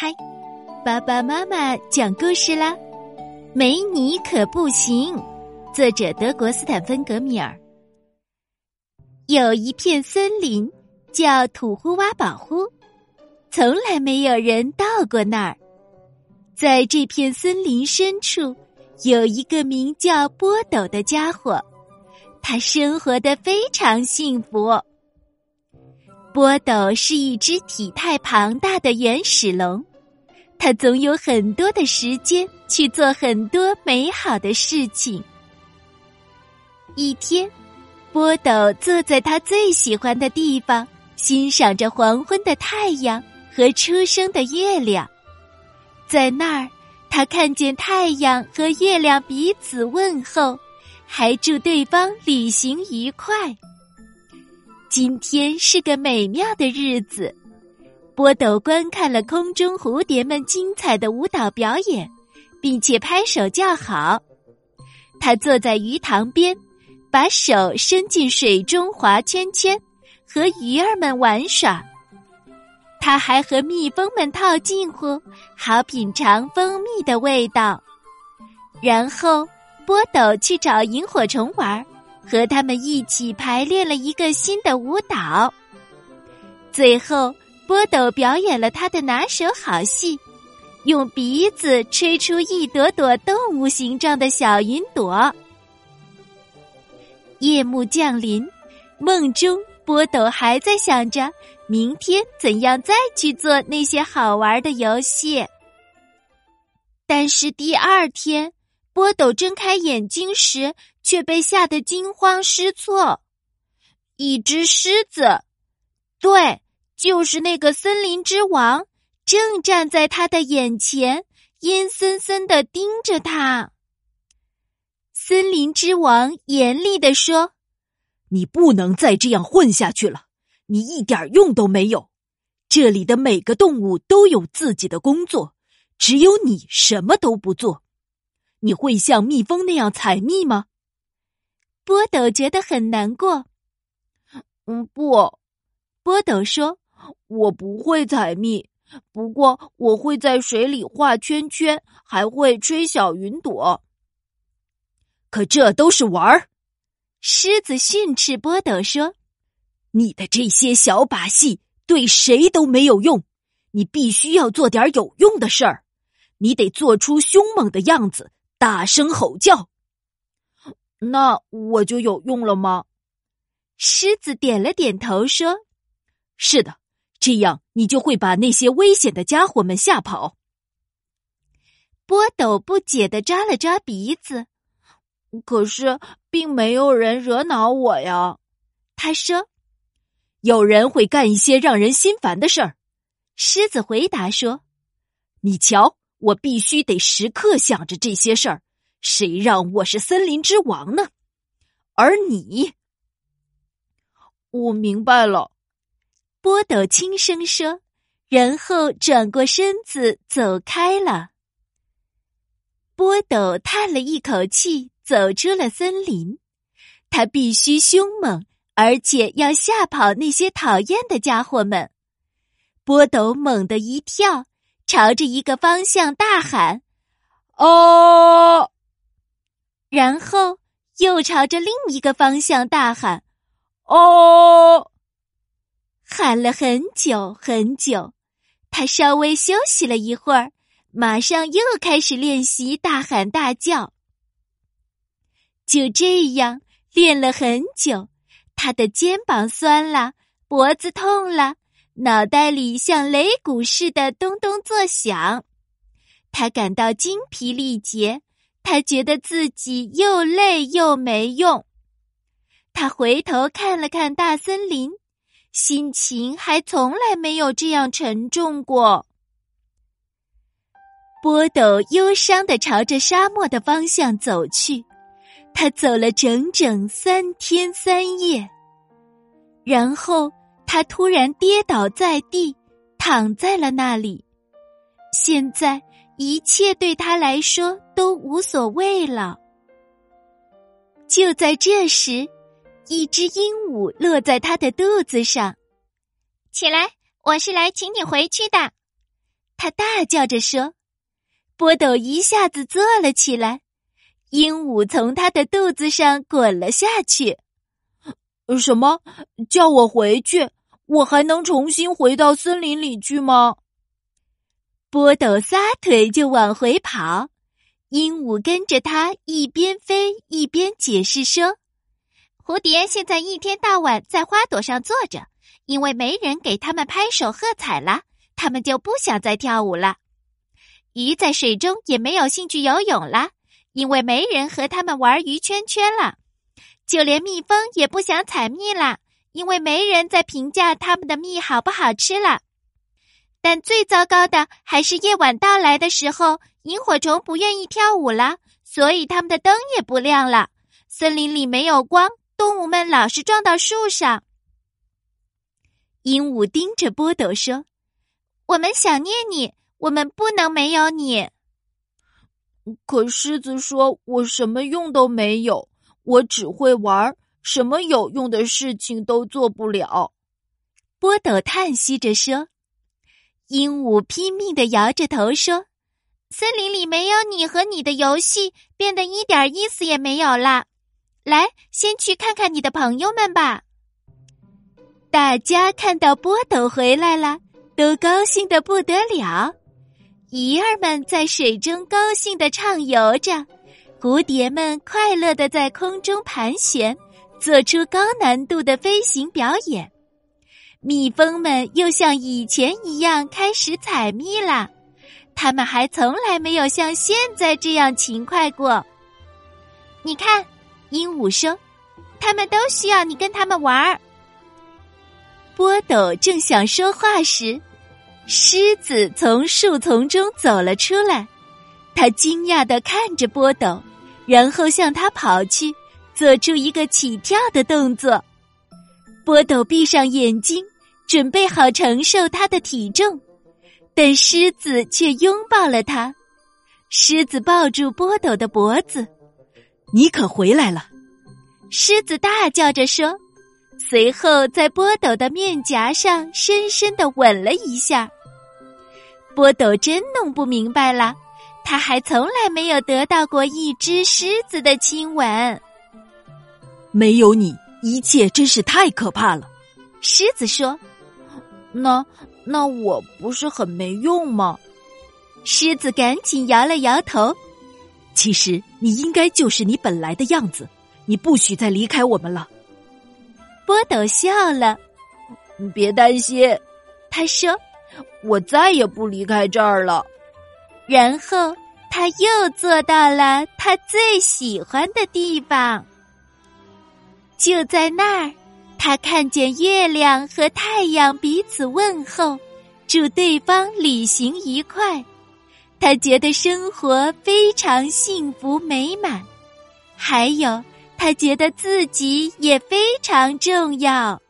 开，爸爸妈妈讲故事啦。没你可不行。作者德国斯坦芬格米尔。有一片森林叫土呼瓦保护，从来没有人到过那儿。在这片森林深处，有一个名叫波斗的家伙，他生活的非常幸福。波斗是一只体态庞大的原始龙，它总有很多的时间去做很多美好的事情。一天，波斗坐在他最喜欢的地方，欣赏着黄昏的太阳和初升的月亮。在那儿，他看见太阳和月亮彼此问候，还祝对方旅行愉快。今天是个美妙的日子，波斗观看了空中蝴蝶们精彩的舞蹈表演，并且拍手叫好。他坐在鱼塘边，把手伸进水中划圈圈，和鱼儿们玩耍。他还和蜜蜂们套近乎，好品尝蜂蜜的味道。然后，波斗去找萤火虫玩儿。和他们一起排练了一个新的舞蹈，最后波斗表演了他的拿手好戏，用鼻子吹出一朵朵动物形状的小云朵。夜幕降临，梦中波斗还在想着明天怎样再去做那些好玩的游戏。但是第二天，波斗睁开眼睛时。却被吓得惊慌失措。一只狮子，对，就是那个森林之王，正站在他的眼前，阴森森的盯着他。森林之王严厉的说：“你不能再这样混下去了，你一点用都没有。这里的每个动物都有自己的工作，只有你什么都不做。你会像蜜蜂那样采蜜吗？”波斗觉得很难过。嗯，不，波斗说：“我不会采蜜，不过我会在水里画圈圈，还会吹小云朵。可这都是玩儿。”狮子训斥波斗说：“你的这些小把戏对谁都没有用，你必须要做点有用的事儿。你得做出凶猛的样子，大声吼叫。”那我就有用了吗？狮子点了点头，说：“是的，这样你就会把那些危险的家伙们吓跑。”波斗不解的抓了抓鼻子，可是并没有人惹恼我呀。他说：“有人会干一些让人心烦的事儿。”狮子回答说：“你瞧，我必须得时刻想着这些事儿。”谁让我是森林之王呢？而你，我明白了。波斗轻声说，然后转过身子走开了。波斗叹了一口气，走出了森林。他必须凶猛，而且要吓跑那些讨厌的家伙们。波斗猛地一跳，朝着一个方向大喊：“哦！”然后又朝着另一个方向大喊：“哦！”喊了很久很久，他稍微休息了一会儿，马上又开始练习大喊大叫。就这样练了很久，他的肩膀酸了，脖子痛了，脑袋里像擂鼓似的咚咚作响，他感到精疲力竭。他觉得自己又累又没用，他回头看了看大森林，心情还从来没有这样沉重过。波斗忧伤的朝着沙漠的方向走去，他走了整整三天三夜，然后他突然跌倒在地，躺在了那里。现在。一切对他来说都无所谓了。就在这时，一只鹦鹉落在他的肚子上。起来，我是来请你回去的。他大叫着说：“波斗一下子坐了起来，鹦鹉从他的肚子上滚了下去。”什么？叫我回去？我还能重新回到森林里去吗？波斗撒腿就往回跑，鹦鹉跟着他一边飞一边解释说：“蝴蝶现在一天到晚在花朵上坐着，因为没人给他们拍手喝彩了，他们就不想再跳舞了。鱼在水中也没有兴趣游泳了，因为没人和他们玩鱼圈圈了。就连蜜蜂也不想采蜜了，因为没人在评价他们的蜜好不好吃了。”但最糟糕的还是夜晚到来的时候，萤火虫不愿意跳舞了，所以他们的灯也不亮了。森林里没有光，动物们老是撞到树上。鹦鹉盯着波斗说：“我们想念你，我们不能没有你。”可狮子说：“我什么用都没有，我只会玩，什么有用的事情都做不了。”波斗叹息着说。鹦鹉拼命的摇着头说：“森林里没有你和你的游戏，变得一点意思也没有了。来，先去看看你的朋友们吧。”大家看到波斗回来了，都高兴的不得了。鱼儿们在水中高兴的畅游着，蝴蝶们快乐的在空中盘旋，做出高难度的飞行表演。蜜蜂们又像以前一样开始采蜜了，它们还从来没有像现在这样勤快过。你看，鹦鹉说：“他们都需要你跟他们玩儿。”波斗正想说话时，狮子从树丛中走了出来，他惊讶的看着波斗，然后向他跑去，做出一个起跳的动作。波斗闭上眼睛，准备好承受他的体重，但狮子却拥抱了他。狮子抱住波斗的脖子：“你可回来了！”狮子大叫着说，随后在波斗的面颊上深深的吻了一下。波斗真弄不明白了，他还从来没有得到过一只狮子的亲吻。没有你。一切真是太可怕了，狮子说：“那那我不是很没用吗？”狮子赶紧摇了摇头。其实你应该就是你本来的样子，你不许再离开我们了。波斗笑了，别担心，他说：“我再也不离开这儿了。”然后他又坐到了他最喜欢的地方。就在那儿，他看见月亮和太阳彼此问候，祝对方旅行愉快。他觉得生活非常幸福美满，还有他觉得自己也非常重要。